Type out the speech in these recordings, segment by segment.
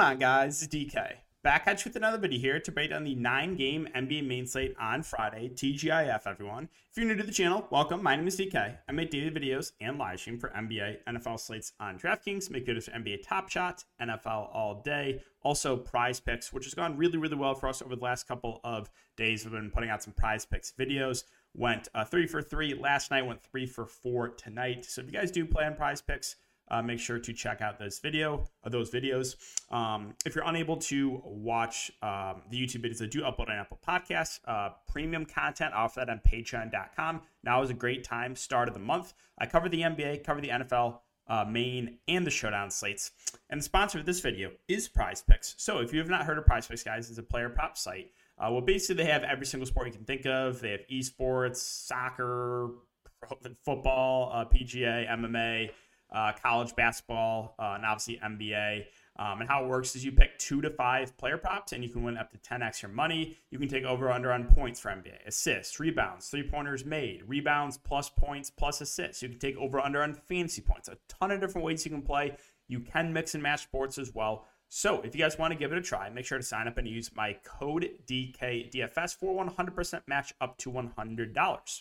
Going on, guys? DK. Back at you with another video here to break down the nine game NBA main slate on Friday, TGIF, everyone. If you're new to the channel, welcome. My name is DK. I make daily videos and live stream for NBA, NFL slates on DraftKings, make videos for NBA Top Shot, NFL All Day, also Prize Picks, which has gone really, really well for us over the last couple of days. We've been putting out some Prize Picks videos. Went uh, three for three last night, went three for four tonight. So if you guys do play on Prize Picks, uh, make sure to check out this video, uh, those videos. Um, if you're unable to watch um, the YouTube videos, I do upload on Apple Podcasts, uh, premium content. I offer that on Patreon.com. Now is a great time, start of the month. I cover the NBA, cover the NFL. Uh, main and the showdown slates. And the sponsor of this video is Prize Picks. So if you have not heard of Prize Picks, guys, it's a player prop site. Uh, well, basically, they have every single sport you can think of. They have esports, soccer, football, uh, PGA, MMA uh, college basketball, uh, and obviously NBA. Um, and how it works is you pick two to five player props, and you can win up to 10x your money. You can take over under on points for NBA, assists, rebounds, three pointers made, rebounds plus points plus assists. You can take over under on fantasy points. A ton of different ways you can play. You can mix and match sports as well. So if you guys want to give it a try, make sure to sign up and use my code DKDFS for 100% match up to $100.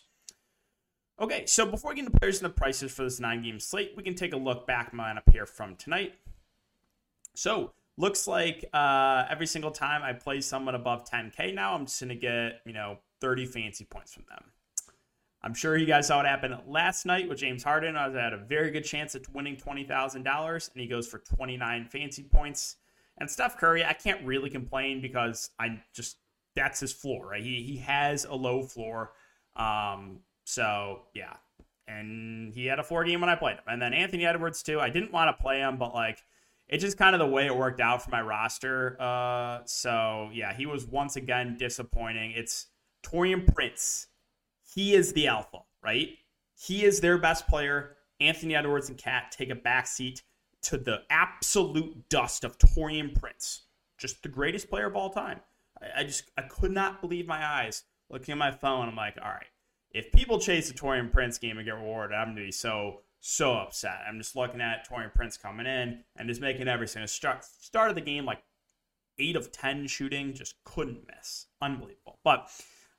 Okay, so before we get into players and the prices for this nine game slate, we can take a look back my lineup here from tonight. So looks like uh, every single time I play someone above 10k now, I'm just gonna get you know 30 fancy points from them. I'm sure you guys saw what happened last night with James Harden. I had a very good chance at winning twenty thousand dollars, and he goes for 29 fancy points. And Steph Curry, I can't really complain because I just that's his floor, right? He he has a low floor. Um, so yeah, and he had a four game when I played him, and then Anthony Edwards too. I didn't want to play him, but like it's just kind of the way it worked out for my roster. Uh, so yeah, he was once again disappointing. It's Taurean Prince. He is the alpha, right? He is their best player. Anthony Edwards and KAT take a backseat to the absolute dust of Taurean Prince, just the greatest player of all time. I, I just I could not believe my eyes looking at my phone. I'm like, all right, if people chase a Taurean Prince game and get rewarded, I'm gonna be so so upset. I'm just looking at Taurean Prince coming in and just making everything. Start start of the game like eight of ten shooting, just couldn't miss. Unbelievable. But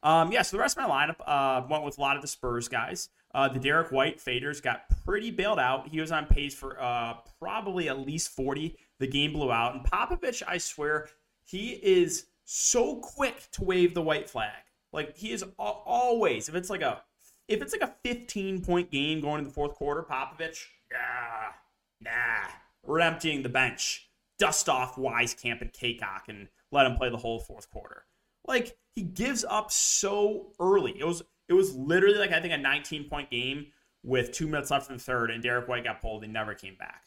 um, yeah, so the rest of my lineup uh, went with a lot of the Spurs guys. Uh, the Derek White faders got pretty bailed out. He was on pace for uh, probably at least 40. The game blew out. And Popovich, I swear, he is so quick to wave the white flag. Like he is always if it's like a if it's like a 15 point game going into the fourth quarter, Popovich, yeah, nah, we're emptying the bench. Dust off Wieskamp and Cacok and let him play the whole fourth quarter. Like he gives up so early. It was it was literally like I think a 19 point game with two minutes left in the third, and Derek White got pulled and never came back.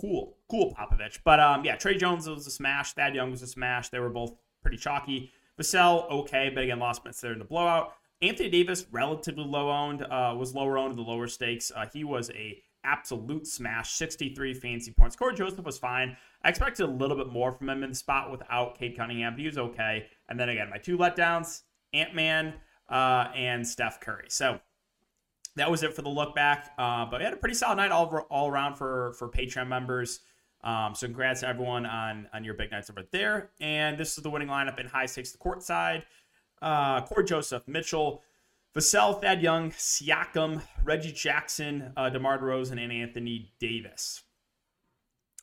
Cool, cool Popovich. But um, yeah, Tre Jones was a smash. Thad Young was a smash. They were both pretty chalky. Vassell, okay, but again, lost minutes there in the blowout. Anthony Davis, relatively low owned, uh, was lower owned in the lower stakes. Uh, he was a absolute smash, 63 fancy points. Cory Joseph was fine. I expected a little bit more from him in the spot without Cade Cunningham, but he was okay. And then again, my two letdowns, Ant Man uh, and Steph Curry. So that was it for the look back. Uh, but we had a pretty solid night all, all around for, for Patreon members. Um, so congrats to everyone on on your big nights over there. And this is the winning lineup in high stakes, the court side. Uh, Joseph, Mitchell, Vassell, Thad Young, Siakam, Reggie Jackson, uh, DeMar DeRozan, and Anthony Davis.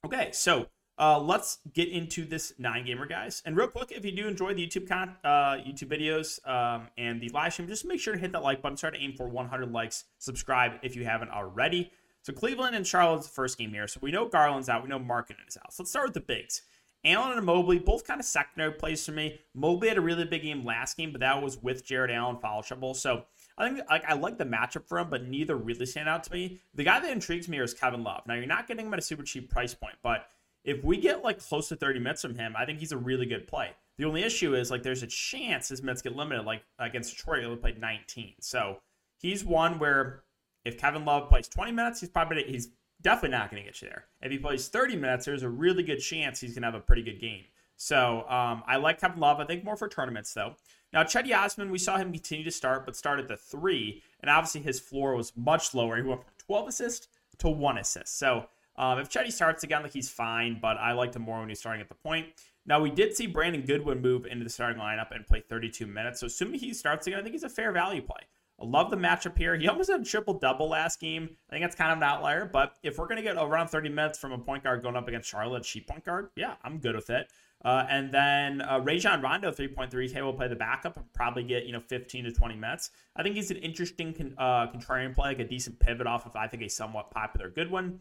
Okay, so uh, let's get into this nine gamer, guys. And real quick, if you do enjoy the YouTube con- uh, YouTube videos um, and the live stream, just make sure to hit that like button. Start to aim for 100 likes. Subscribe if you haven't already. So Cleveland and Charlotte's first game here. So we know Garland's out. We know Markkanen is out. So let's start with the bigs. Allen and Mobley, both kind of secondary plays for me. Mobley had a really big game last game, but that was with Jarrett Allen foul trouble. So I think like I like the matchup for him, but neither really stand out to me. The guy that intrigues me is Kevin Love. Now you're not getting him at a super cheap price point, but if we get like close to 30 minutes from him, I think he's a really good play. The only issue is like there's a chance his minutes get limited. Like against Detroit, he only played 19. So he's one where if Kevin Love plays 20 minutes, he's probably he's definitely not going to get you there. If he plays 30 minutes, there's a really good chance he's going to have a pretty good game. So um, I like Kevin Love. I think more for tournaments though. Now Cedi Osman, we saw him continue to start, but start at the three, and obviously his floor was much lower. He went from 12 assists to one assist. So Um, if Cedi starts again, like he's fine, but I liked him more when he's starting at the point. Now we did see Brandon Goodwin move into the starting lineup and play 32 minutes. So assuming he starts again, I think he's a fair value play. I love the matchup here. He almost had a triple double last game. I think that's kind of an outlier, but if we're going to get around 30 minutes from a point guard going up against Charlotte, cheap point guard, yeah, I'm good with it. Uh, and then uh, Rajon Rondo, 3.3K, will play the backup and probably get, you know, 15 to 20 minutes. I think he's an interesting con- uh, contrarian play, like a decent pivot off of, I think, a somewhat popular good one.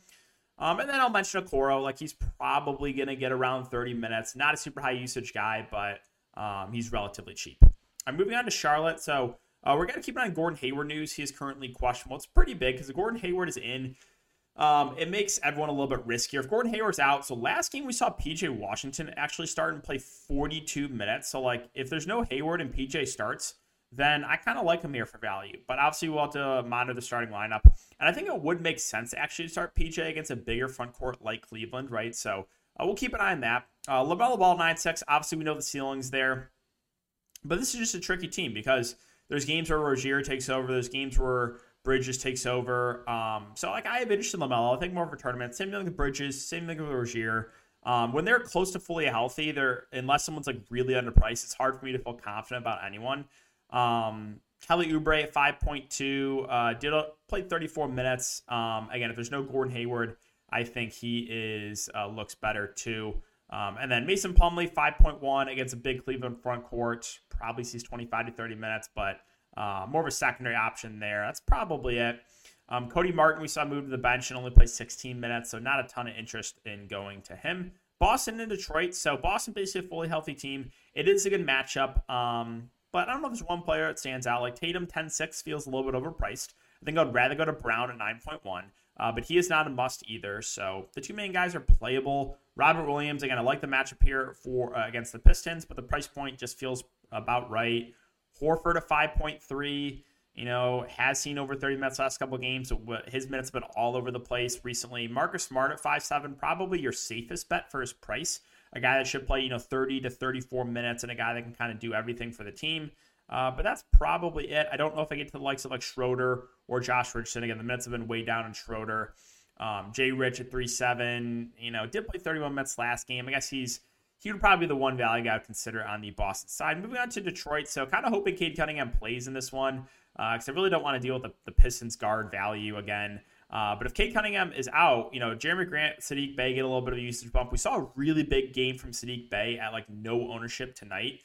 Um, and then I'll mention Okoro. Like, he's probably going to get around 30 minutes. Not a super high usage guy, but um, he's relatively cheap. I'm moving on to Charlotte. So uh, we're going to keep an eye on Gordon Hayward news. He is currently questionable. It's pretty big because Gordon Hayward is in. Um, it makes everyone a little bit riskier. If Gordon Hayward's out, so last game we saw PJ Washington actually start and play 42 minutes. So, like, if there's no Hayward and PJ starts, then I kind of like him here for value. But obviously, we'll have to monitor the starting lineup. And I think it would make sense actually to start PJ against a bigger front court like Cleveland, right? So, uh, we'll keep an eye on that. Uh, LaMelo Ball 9 6. Obviously, we know the ceiling's there. But this is just a tricky team because there's games where Rozier takes over. There's games where Bridges takes over. Um, so like I have interest in LaMelo. I think more of a tournament. Same thing with Bridges. Same thing with Rozier. Um, when they're close to fully healthy, they're unless someone's like really underpriced, it's hard for me to feel confident about anyone. Um, Kelly Oubre at 5.2 uh, did a, played 34 minutes. Um, again, if there's no Gordon Hayward, I think he is uh, looks better too. Um, and then Mason Plumlee 5.1 against a big Cleveland front court probably sees 25 to 30 minutes, but uh, more of a secondary option there. That's probably it. Um, Cody Martin, we saw move to the bench and only play 16 minutes, so not a ton of interest in going to him. Boston and Detroit. So Boston basically a fully healthy team. It is a good matchup. Um, but I don't know if there's one player that stands out. Like Tatum 10-6 feels a little bit overpriced. I think I'd rather go to Brown at 9.1. Uh, but he is not a must either. So the two main guys are playable. Robert Williams, again, I like the matchup here for uh, against the Pistons, but the price point just feels about right. Horford at 5.3, you know, has seen over 30 minutes last couple games. His minutes have been all over the place recently. Marcus Smart at 5.7, probably your safest bet for his price. A guy that should play, you know, 30 to 34 minutes and a guy that can kind of do everything for the team. Uh, but that's probably it. I don't know if I get to the likes of like Schroeder or Josh Richardson. Again, the minutes have been way down on Schroeder. Um, Jay Rich at 3 7, you know, did play 31 minutes last game. I guess he's he would probably be the one value I would consider on the Boston side. Moving on to Detroit, so kind of hoping Cade Cunningham plays in this one because uh, I really don't want to deal with the, the Pistons guard value again. Uh, but if Cade Cunningham is out, you know, Jerami Grant, Saddiq Bey get a little bit of a usage bump. We saw a really big game from Saddiq Bey at like no ownership tonight.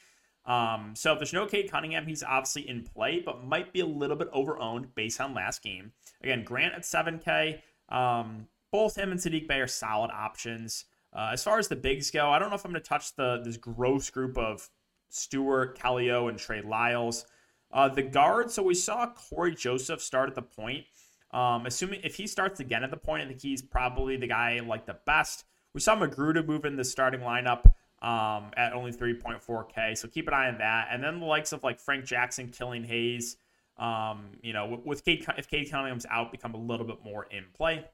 Um, so if there's no Cade Cunningham, he's obviously in play, but might be a little bit overowned based on last game. Again, Grant at 7K. Um, both him and Saddiq Bey are solid options. Uh, as far as the bigs go, I don't know if I'm going to touch the this gross group of Stewart, Callio, and Trey Lyles. Uh, the guard, so we saw Cory Joseph start at the point. Um, assuming if he starts again at the point, I think he's probably the guy like the best. We saw Magruder move in the starting lineup um, at only 3.4K, so keep an eye on that. And then the likes of like Frank Jackson, Killian Hayes, um, you know, with, with Cade, if Cade Cunningham's out, become a little bit more in play.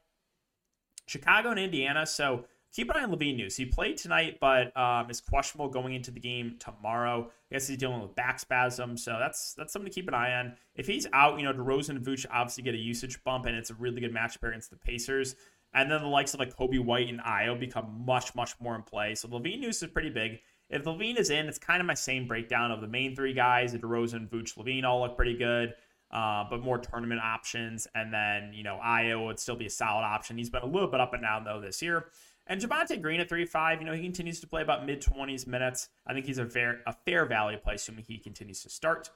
Chicago and Indiana, so keep an eye on LaVine news. He played tonight, but um, is questionable going into the game tomorrow. I guess he's dealing with back spasm, so that's that's something to keep an eye on. If he's out, you know, DeRozan and Vooch obviously get a usage bump, and it's a really good matchup against the Pacers. And then the likes of like Coby White and Ayo become much, much more in play. So LaVine news is pretty big. If LaVine is in, it's kind of my same breakdown of the main three guys, the DeRozan, Vooch, LaVine all look pretty good. Uh, but more tournament options. And then, you know, Ayo would still be a solid option. He's been a little bit up and down, though, this year. And Javonte Green at 3-5, you know, he continues to play about mid-20s minutes. I think he's a fair, a fair value play, assuming he continues to start.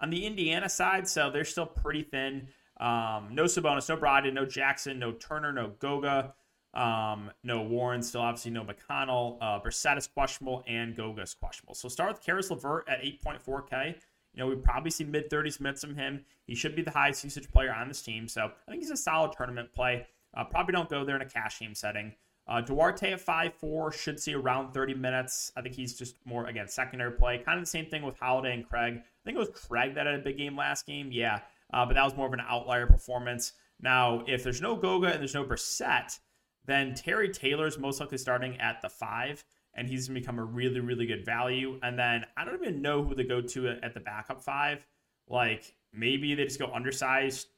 On the Indiana side, so they're still pretty thin. Um, no Sabonis, no Brogdon, no Jackson, no Turner, no Goga, um, no Warren, still obviously no McConnell. Uh, Brissett is questionable and Goga is questionable. So start with Caris LeVert at 8.4K. You know, we probably see mid 30s minutes from him. He should be the highest usage player on this team. So I think he's a solid tournament play. Uh, probably don't go there in a cash game setting. Uh, Duarte at 5'4 should see around 30 minutes. I think he's just more, again, secondary play. Kind of the same thing with Holiday and Craig. I think it was Craig that had a big game last game. Yeah, uh, but that was more of an outlier performance. Now, if there's no Goga and there's no Brissett, then Terry Taylor's most likely starting at the five, and he's going to become a really, really good value. And then I don't even know who to go to at the backup five. Like maybe they just go undersized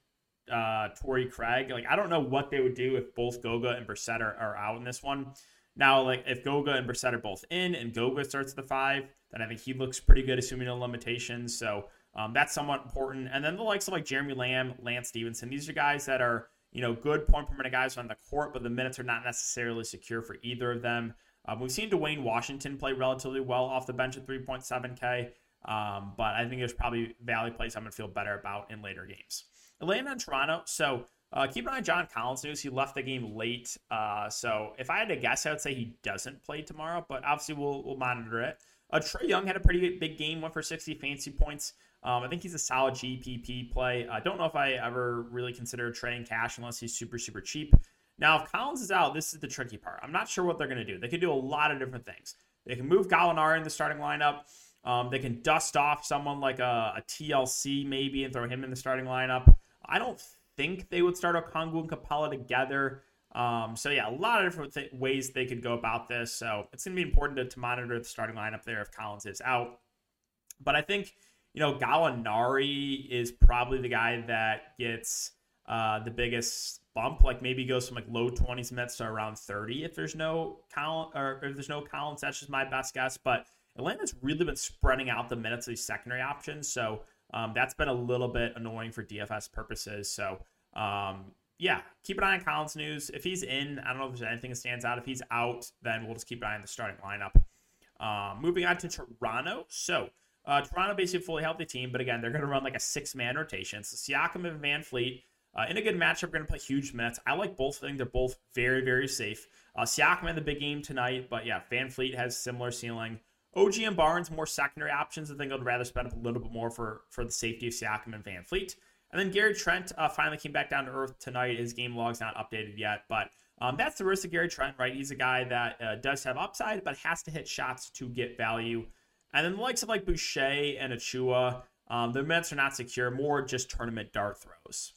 uh, Craig. Like, I don't know what they would do if both Goga and Brissett are, are out in this one. Now, like if Goga and Brissett are both in and Goga starts the five, then I think he looks pretty good, assuming no limitations. So um, that's somewhat important. And then the likes of like Jeremy Lamb, Lance Stephenson, these are guys that are you know good point per minute guys on the court, but the minutes are not necessarily secure for either of them. Um, we've seen Duane Washington play relatively well off the bench at 3.7K, um, but I think there's probably Valley plays I'm going to feel better about in later games. Atlanta and Toronto. So uh, keep an eye on John Collins news. He left the game late. Uh, so if I had to guess, I would say he doesn't play tomorrow, but obviously we'll, we'll monitor it. Uh, Trae Young had a pretty big game, went for 60 fancy points. Um, I think he's a solid GPP play. I don't know if I ever really consider trading cash unless he's super, super cheap. Now, if Collins is out, this is the tricky part. I'm not sure what they're going to do. They could do a lot of different things. They can move Gallinari in the starting lineup. Um, they can dust off someone like a, a, TLC maybe and throw him in the starting lineup. I don't think they would start Okongwu and Capela together. Um, so yeah, a lot of different th- ways they could go about this. So it's going to be important to, to monitor the starting lineup there if Collins is out. But I think you know, Gallinari is probably the guy that gets uh, the biggest bump. Like maybe goes from like low 20s minutes to around 30 if there's no Collins or if there's no Collins. That's just my best guess. But Atlanta's really been spreading out the minutes of these secondary options. So um, that's been a little bit annoying for DFS purposes. So um, yeah, keep an eye on Collins news. If he's in, I don't know if there's anything that stands out. If he's out, then we'll just keep an eye on the starting lineup. Um, moving on to Toronto. So uh, Toronto basically fully healthy team, but again, they're going to run like a six man rotation. So Siakam and VanVleet uh, in a good matchup going to play huge minutes. I like both. I think they're both very, very safe. Uh, Siakam in the big game tonight, but yeah, VanVleet has similar ceiling. OG and Barnes more secondary options. I think I'd rather spend up a little bit more for for the safety of Siakam and VanVleet. And then Gary Trent uh, finally came back down to earth tonight. His game log's not updated yet, but um, that's the risk of Gary Trent, right? He's a guy that uh, does have upside, but has to hit shots to get value. And then the likes of like Boucher and Achiuwa, um, the minutes are not secure, more just tournament dart throws.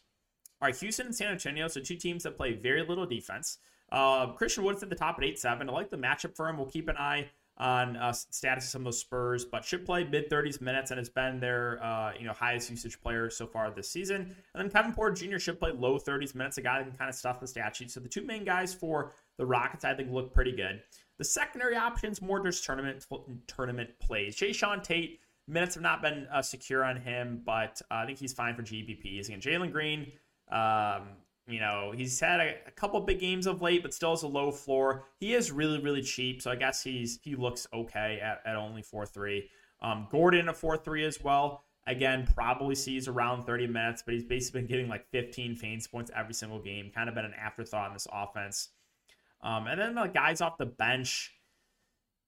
All right, Houston and San Antonio, so two teams that play very little defense. Uh, Christian Wood's at the top at 8 7. I like the matchup for him. We'll keep an eye on uh, status of some of those Spurs, but should play mid 30s minutes and has been their uh, you know highest usage player so far this season. And then Kevin Porter Jr. should play low 30s minutes, a guy that can kind of stuff the stat sheet. So the two main guys for the Rockets, I think, look pretty good. The secondary options, more just tournament tournament plays. Jae'Sean Tate, minutes have not been uh, secure on him, but uh, I think he's fine for GPPs. Again, Jalen Green, um, you know, he's had a, a, couple big games of late, but still has a low floor. He is really, really cheap, so I guess he's he looks okay at, at only four three. Um, Gordon a four three as well. Again, probably sees around 30 minutes, but he's basically been getting like 15 fantasy points every single game. Kind of been an afterthought in this offense. Um, and then the guys off the bench,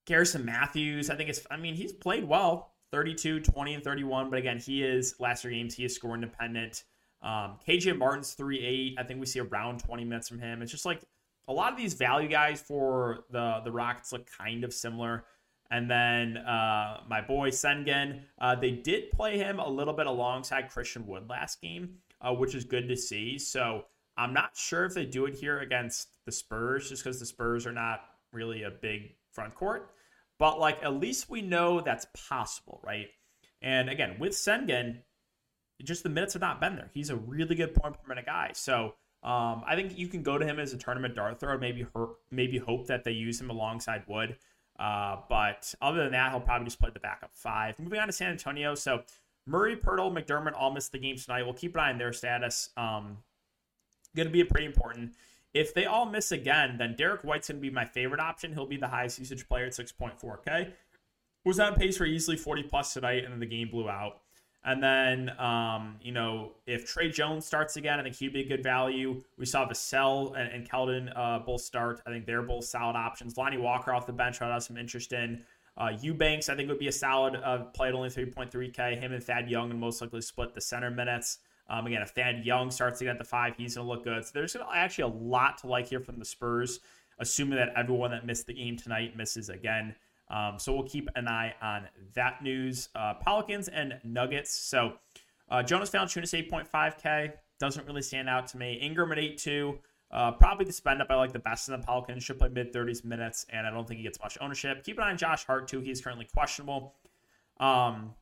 Garrison Mathews, I think it's, I mean, he's played well 32, 20, and 31. But again, he is, last year games, he is score independent. Um, KJ Martin's 3 8. I think we see around 20 minutes from him. It's just like a lot of these value guys for the, the Rockets look kind of similar. And then uh, my boy Sengun, uh, they did play him a little bit alongside Christian Wood last game, uh, which is good to see. So I'm not sure if they do it here against the Spurs, just because the Spurs are not really a big front court. But like at least we know that's possible, right? And again, with Sengun, just the minutes have not been there. He's a really good point per minute guy. So um, I think you can go to him as a tournament dart thrower. Maybe maybe hope that they use him alongside Wood. Uh, but other than that, he'll probably just play the backup five. Moving on to San Antonio. So Murray, Poeltl, McDermott all missed the game tonight. We'll keep an eye on their status. Um, going to be a pretty important. If they all miss again, then Derek White's going to be my favorite option. He'll be the highest usage player at 6.4K. Was on pace for easily 40 plus tonight, and then the game blew out. And then, um, you know, if Tre Jones starts again, I think he'd be a good value. We saw Vassell and, and Keldon uh, both start. I think they're both solid options. Lonnie Walker off the bench, I have some interest in. Uh, Eubanks, I think, would be a solid uh, play at only 3.3K. Him and Thad Young and most likely split the center minutes. Um, again, if Thad Young starts again at the five, he's going to look good. So there's actually a lot to like here from the Spurs, assuming that everyone that missed the game tonight misses again. Um, so we'll keep an eye on that news. Uh, Pelicans and Nuggets. So uh, Jonas Valanciunas 8.5K doesn't really stand out to me. Ingram at 8.2. Uh, probably the spend up I like the best in the Pelicans. Should play mid 30s minutes, and I don't think he gets much ownership. Keep an eye on Josh Hart too. He's currently questionable. Um,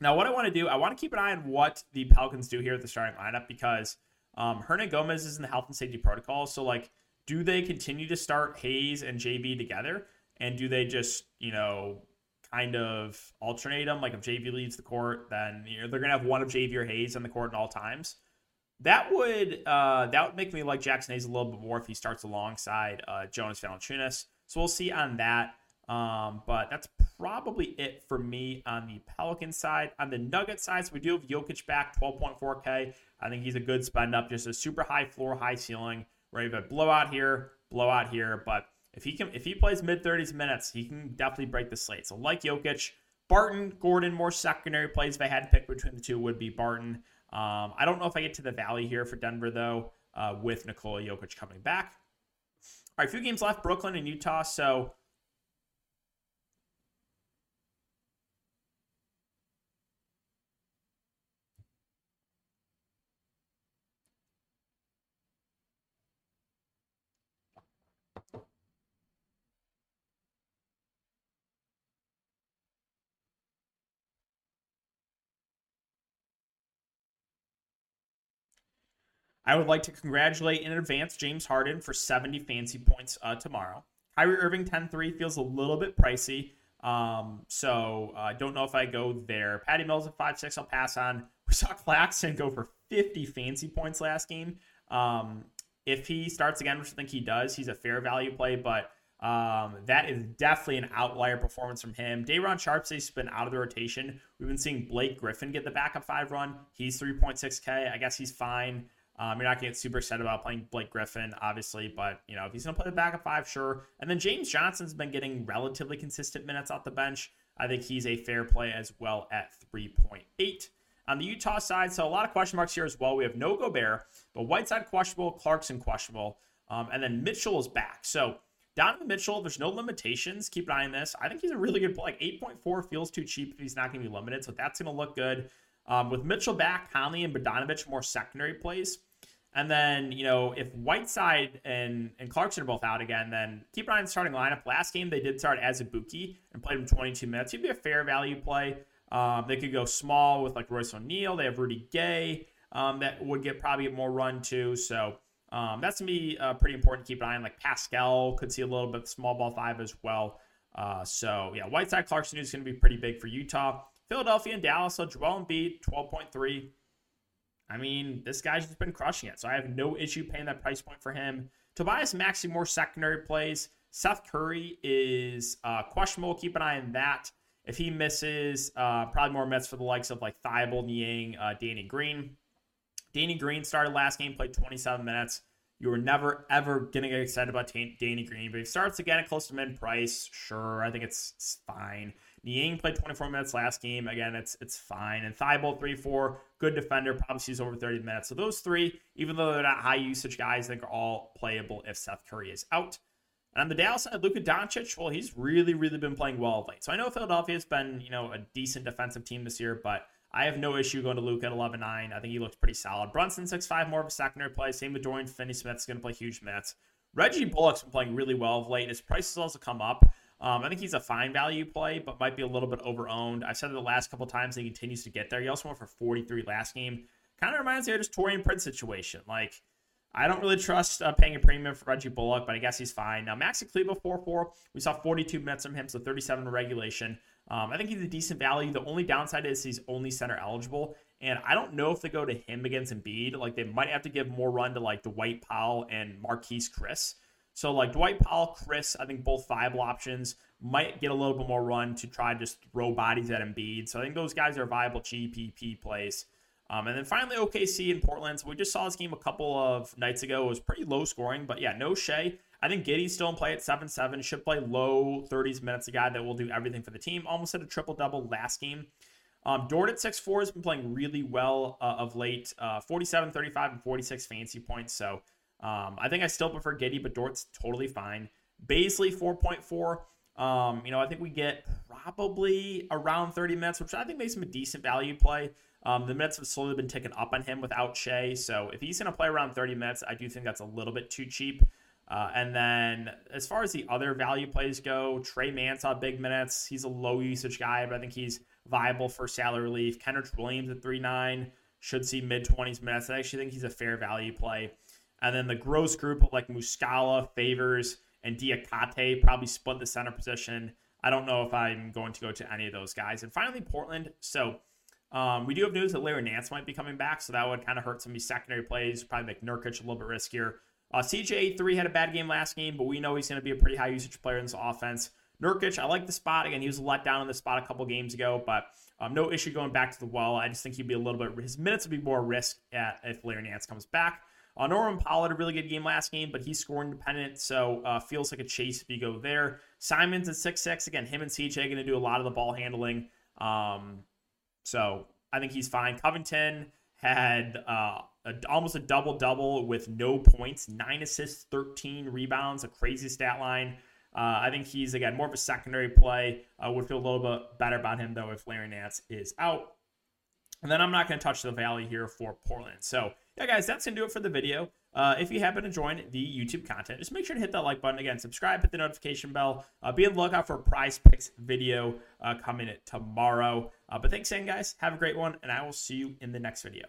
Now, what I want to do, I want to keep an eye on what the Pelicans do here at the starting lineup because um, Hernangomez is in the health and safety protocol. So, like, do they continue to start Hayes and JB together? And do they just, you know, kind of alternate them? Like, if JB leads the court, then you know, they're going to have one of JB or Hayes on the court at all times. That would uh, that would make me like Jaxson Hayes a little bit more if he starts alongside uh, Jonas Valanciunas. So we'll see on that. Um, but that's probably it for me on the Pelican side. On the Nugget side, so we do have Jokic back, 12.4K. I think he's a good spend up, just a super high floor, high ceiling. Right, but blowout here, blowout here. But if he can, if he plays mid 30s minutes, he can definitely break the slate. So like Jokic, Barton, Gordon, more secondary plays. If I had to pick between the two, would be Barton. Um, I don't know if I get to the Valley here for Denver though, uh, with Nikola Jokic coming back. All right, a few games left: Brooklyn and Utah. So I would like to congratulate in advance James Harden for 70 fancy points uh, tomorrow. Kyrie Irving 10 3 feels a little bit pricey. Um, so I uh, don't know if I go there. Patty Mills at 5 6, I'll pass on. We saw Claxton go for 50 fancy points last game. Um, if he starts again, which I think he does, he's a fair value play, but um, that is definitely an outlier performance from him. Day'Ron Sharpe's been out of the rotation. We've been seeing Blake Griffin get the backup five run. He's 3.6K. I guess he's fine. Um, you're not going to get super excited about playing Blake Griffin, obviously, but you know if he's going to play the backup five, sure. And then James Johnson's been getting relatively consistent minutes off the bench. I think he's a fair play as well at 3.8. On the Utah side, so a lot of question marks here as well. We have no Gobert, but Whiteside questionable, Clarkson questionable, um, and then Mitchell is back. So Donovan Mitchell, there's no limitations. Keep an eye on this. I think he's a really good play. Like 8.4 feels too cheap if he's not going to be limited, so that's going to look good. Um, with Mitchell back, Conley and Bogdanovich more secondary plays. And then, you know, if Whiteside and, and Clarkson are both out again, then keep an eye on starting lineup. Last game, they did start as a Azubuike and played him 22 minutes. He'd be a fair value play. Um, they could go small with like Royce O'Neale. They have Rudy Gay um, that would get probably more run too. So um, that's going to be uh, pretty important to keep an eye on. Like Paschall could see a little bit small ball five as well. Uh, so yeah, Whiteside Clarkson is going to be pretty big for Utah. Philadelphia and Dallas. So Joel Embiid, 12.3. I mean, this guy's just been crushing it. So I have no issue paying that price point for him. Tobias Maxey, more secondary plays. Seth Curry is uh, questionable. Keep an eye on that. If he misses, uh, probably more Mets for the likes of like Thybulle, Niang, uh, Danny Green. Danny Green started last game, played 27 minutes. You were never, ever to get excited about Danny Green. But he starts again at close to mid price, sure, I think it's, it's fine. Niang played 24 minutes last game. Again, it's it's fine. And Thybulle 3 4, good defender, probably sees over 30 minutes. So those three, even though they're not high usage guys, I think are all playable if Seth Curry is out. And on the Dallas side, Luka Doncic, well, he's really, really been playing well of late. So I know Philadelphia's been, you know, a decent defensive team this year, but I have no issue going to Luka at 11 9. I think he looks pretty solid. Brunson, 6 5, more of a secondary play. Same with Dorian Finney Smith's going to play huge minutes. Reggie Bullock's been playing really well of late. His price has also come up. Um, I think he's a fine value play, but might be a little bit overowned. I've said it the last couple times. He continues to get there. He also went for 43 last game. Kind of reminds me of just Taurean Prince situation. Like, I don't really trust uh, paying a premium for Reggie Bullock, but I guess he's fine. Now, Maxi Kleber 4 4. We saw 42 minutes from him, so 37 regulation. Um, I think he's a decent value. The only downside is he's only center eligible. And I don't know if they go to him against Embiid. Like, they might have to give more run to, like, Dwight Powell and Marquese Chriss. So like Dwight Powell, Chriss, I think both viable options might get a little bit more run to try to just throw bodies at Embiid. So I think those guys are viable GPP plays. Um, and then finally OKC in Portland. So we just saw this game a couple of nights ago. It was pretty low scoring, but yeah, no Shai. I think Giddey's still in play at 7-7. Should play low 30s minutes. A guy that will do everything for the team. Almost had a triple double last game. Um, Dort at 6 4 has been playing really well uh, of late. Uh, 47, 35, and 46 fancy points. So um, I think I still prefer Giddey, but Dort's totally fine. Bazley 4.4. Um, you know, I think we get probably around 30 minutes, which I think makes him a decent value play. Um, the minutes have slowly been ticking up on him without Shai. So if he's going to play around 30 minutes, I do think that's a little bit too cheap. Uh, and then as far as the other value plays go, Tre Mann saw big minutes. He's a low usage guy, but I think he's viable for salary relief. Kenrich Williams at 3 9 should see mid 20s minutes. I actually think he's a fair value play. And then the gross group of like Muscala, Favors, and Diakite probably split the center position. I don't know if I'm going to go to any of those guys. And finally, Portland. So um, we do have news that Larry Nance might be coming back, so that would kind of hurt some of these secondary plays. Probably make Nurkic a little bit riskier. Uh, CJ3 had a bad game last game, but we know he's going to be a pretty high usage player in this offense. Nurkic, I like the spot. Again, he was let down in the spot a couple games ago, but um, no issue going back to the well. I just think he'd be a little bit, his minutes would be more risk at, if Larry Nance comes back. Uh, Norman Powell had a really good game last game, but he's scoring dependent, so uh, feels like a chase if you go there. Simons at six six again. Him and CJ going to do a lot of the ball handling, um, so I think he's fine. Covington had uh, a, almost a double double with no points, nine assists, thirteen rebounds, a crazy stat line. Uh, I think he's again more of a secondary play. Uh, would feel a little bit better about him though if Larry Nance is out. And then I'm not going to touch the Valley here for Portland. So yeah, guys, that's going to do it for the video. Uh, if you happen to join the YouTube content, just make sure to hit that like button. Again, subscribe, hit the notification bell. Uh, be on the lookout for a prize picks video uh, coming tomorrow. Uh, but thanks again, guys. Have a great one, and I will see you in the next video.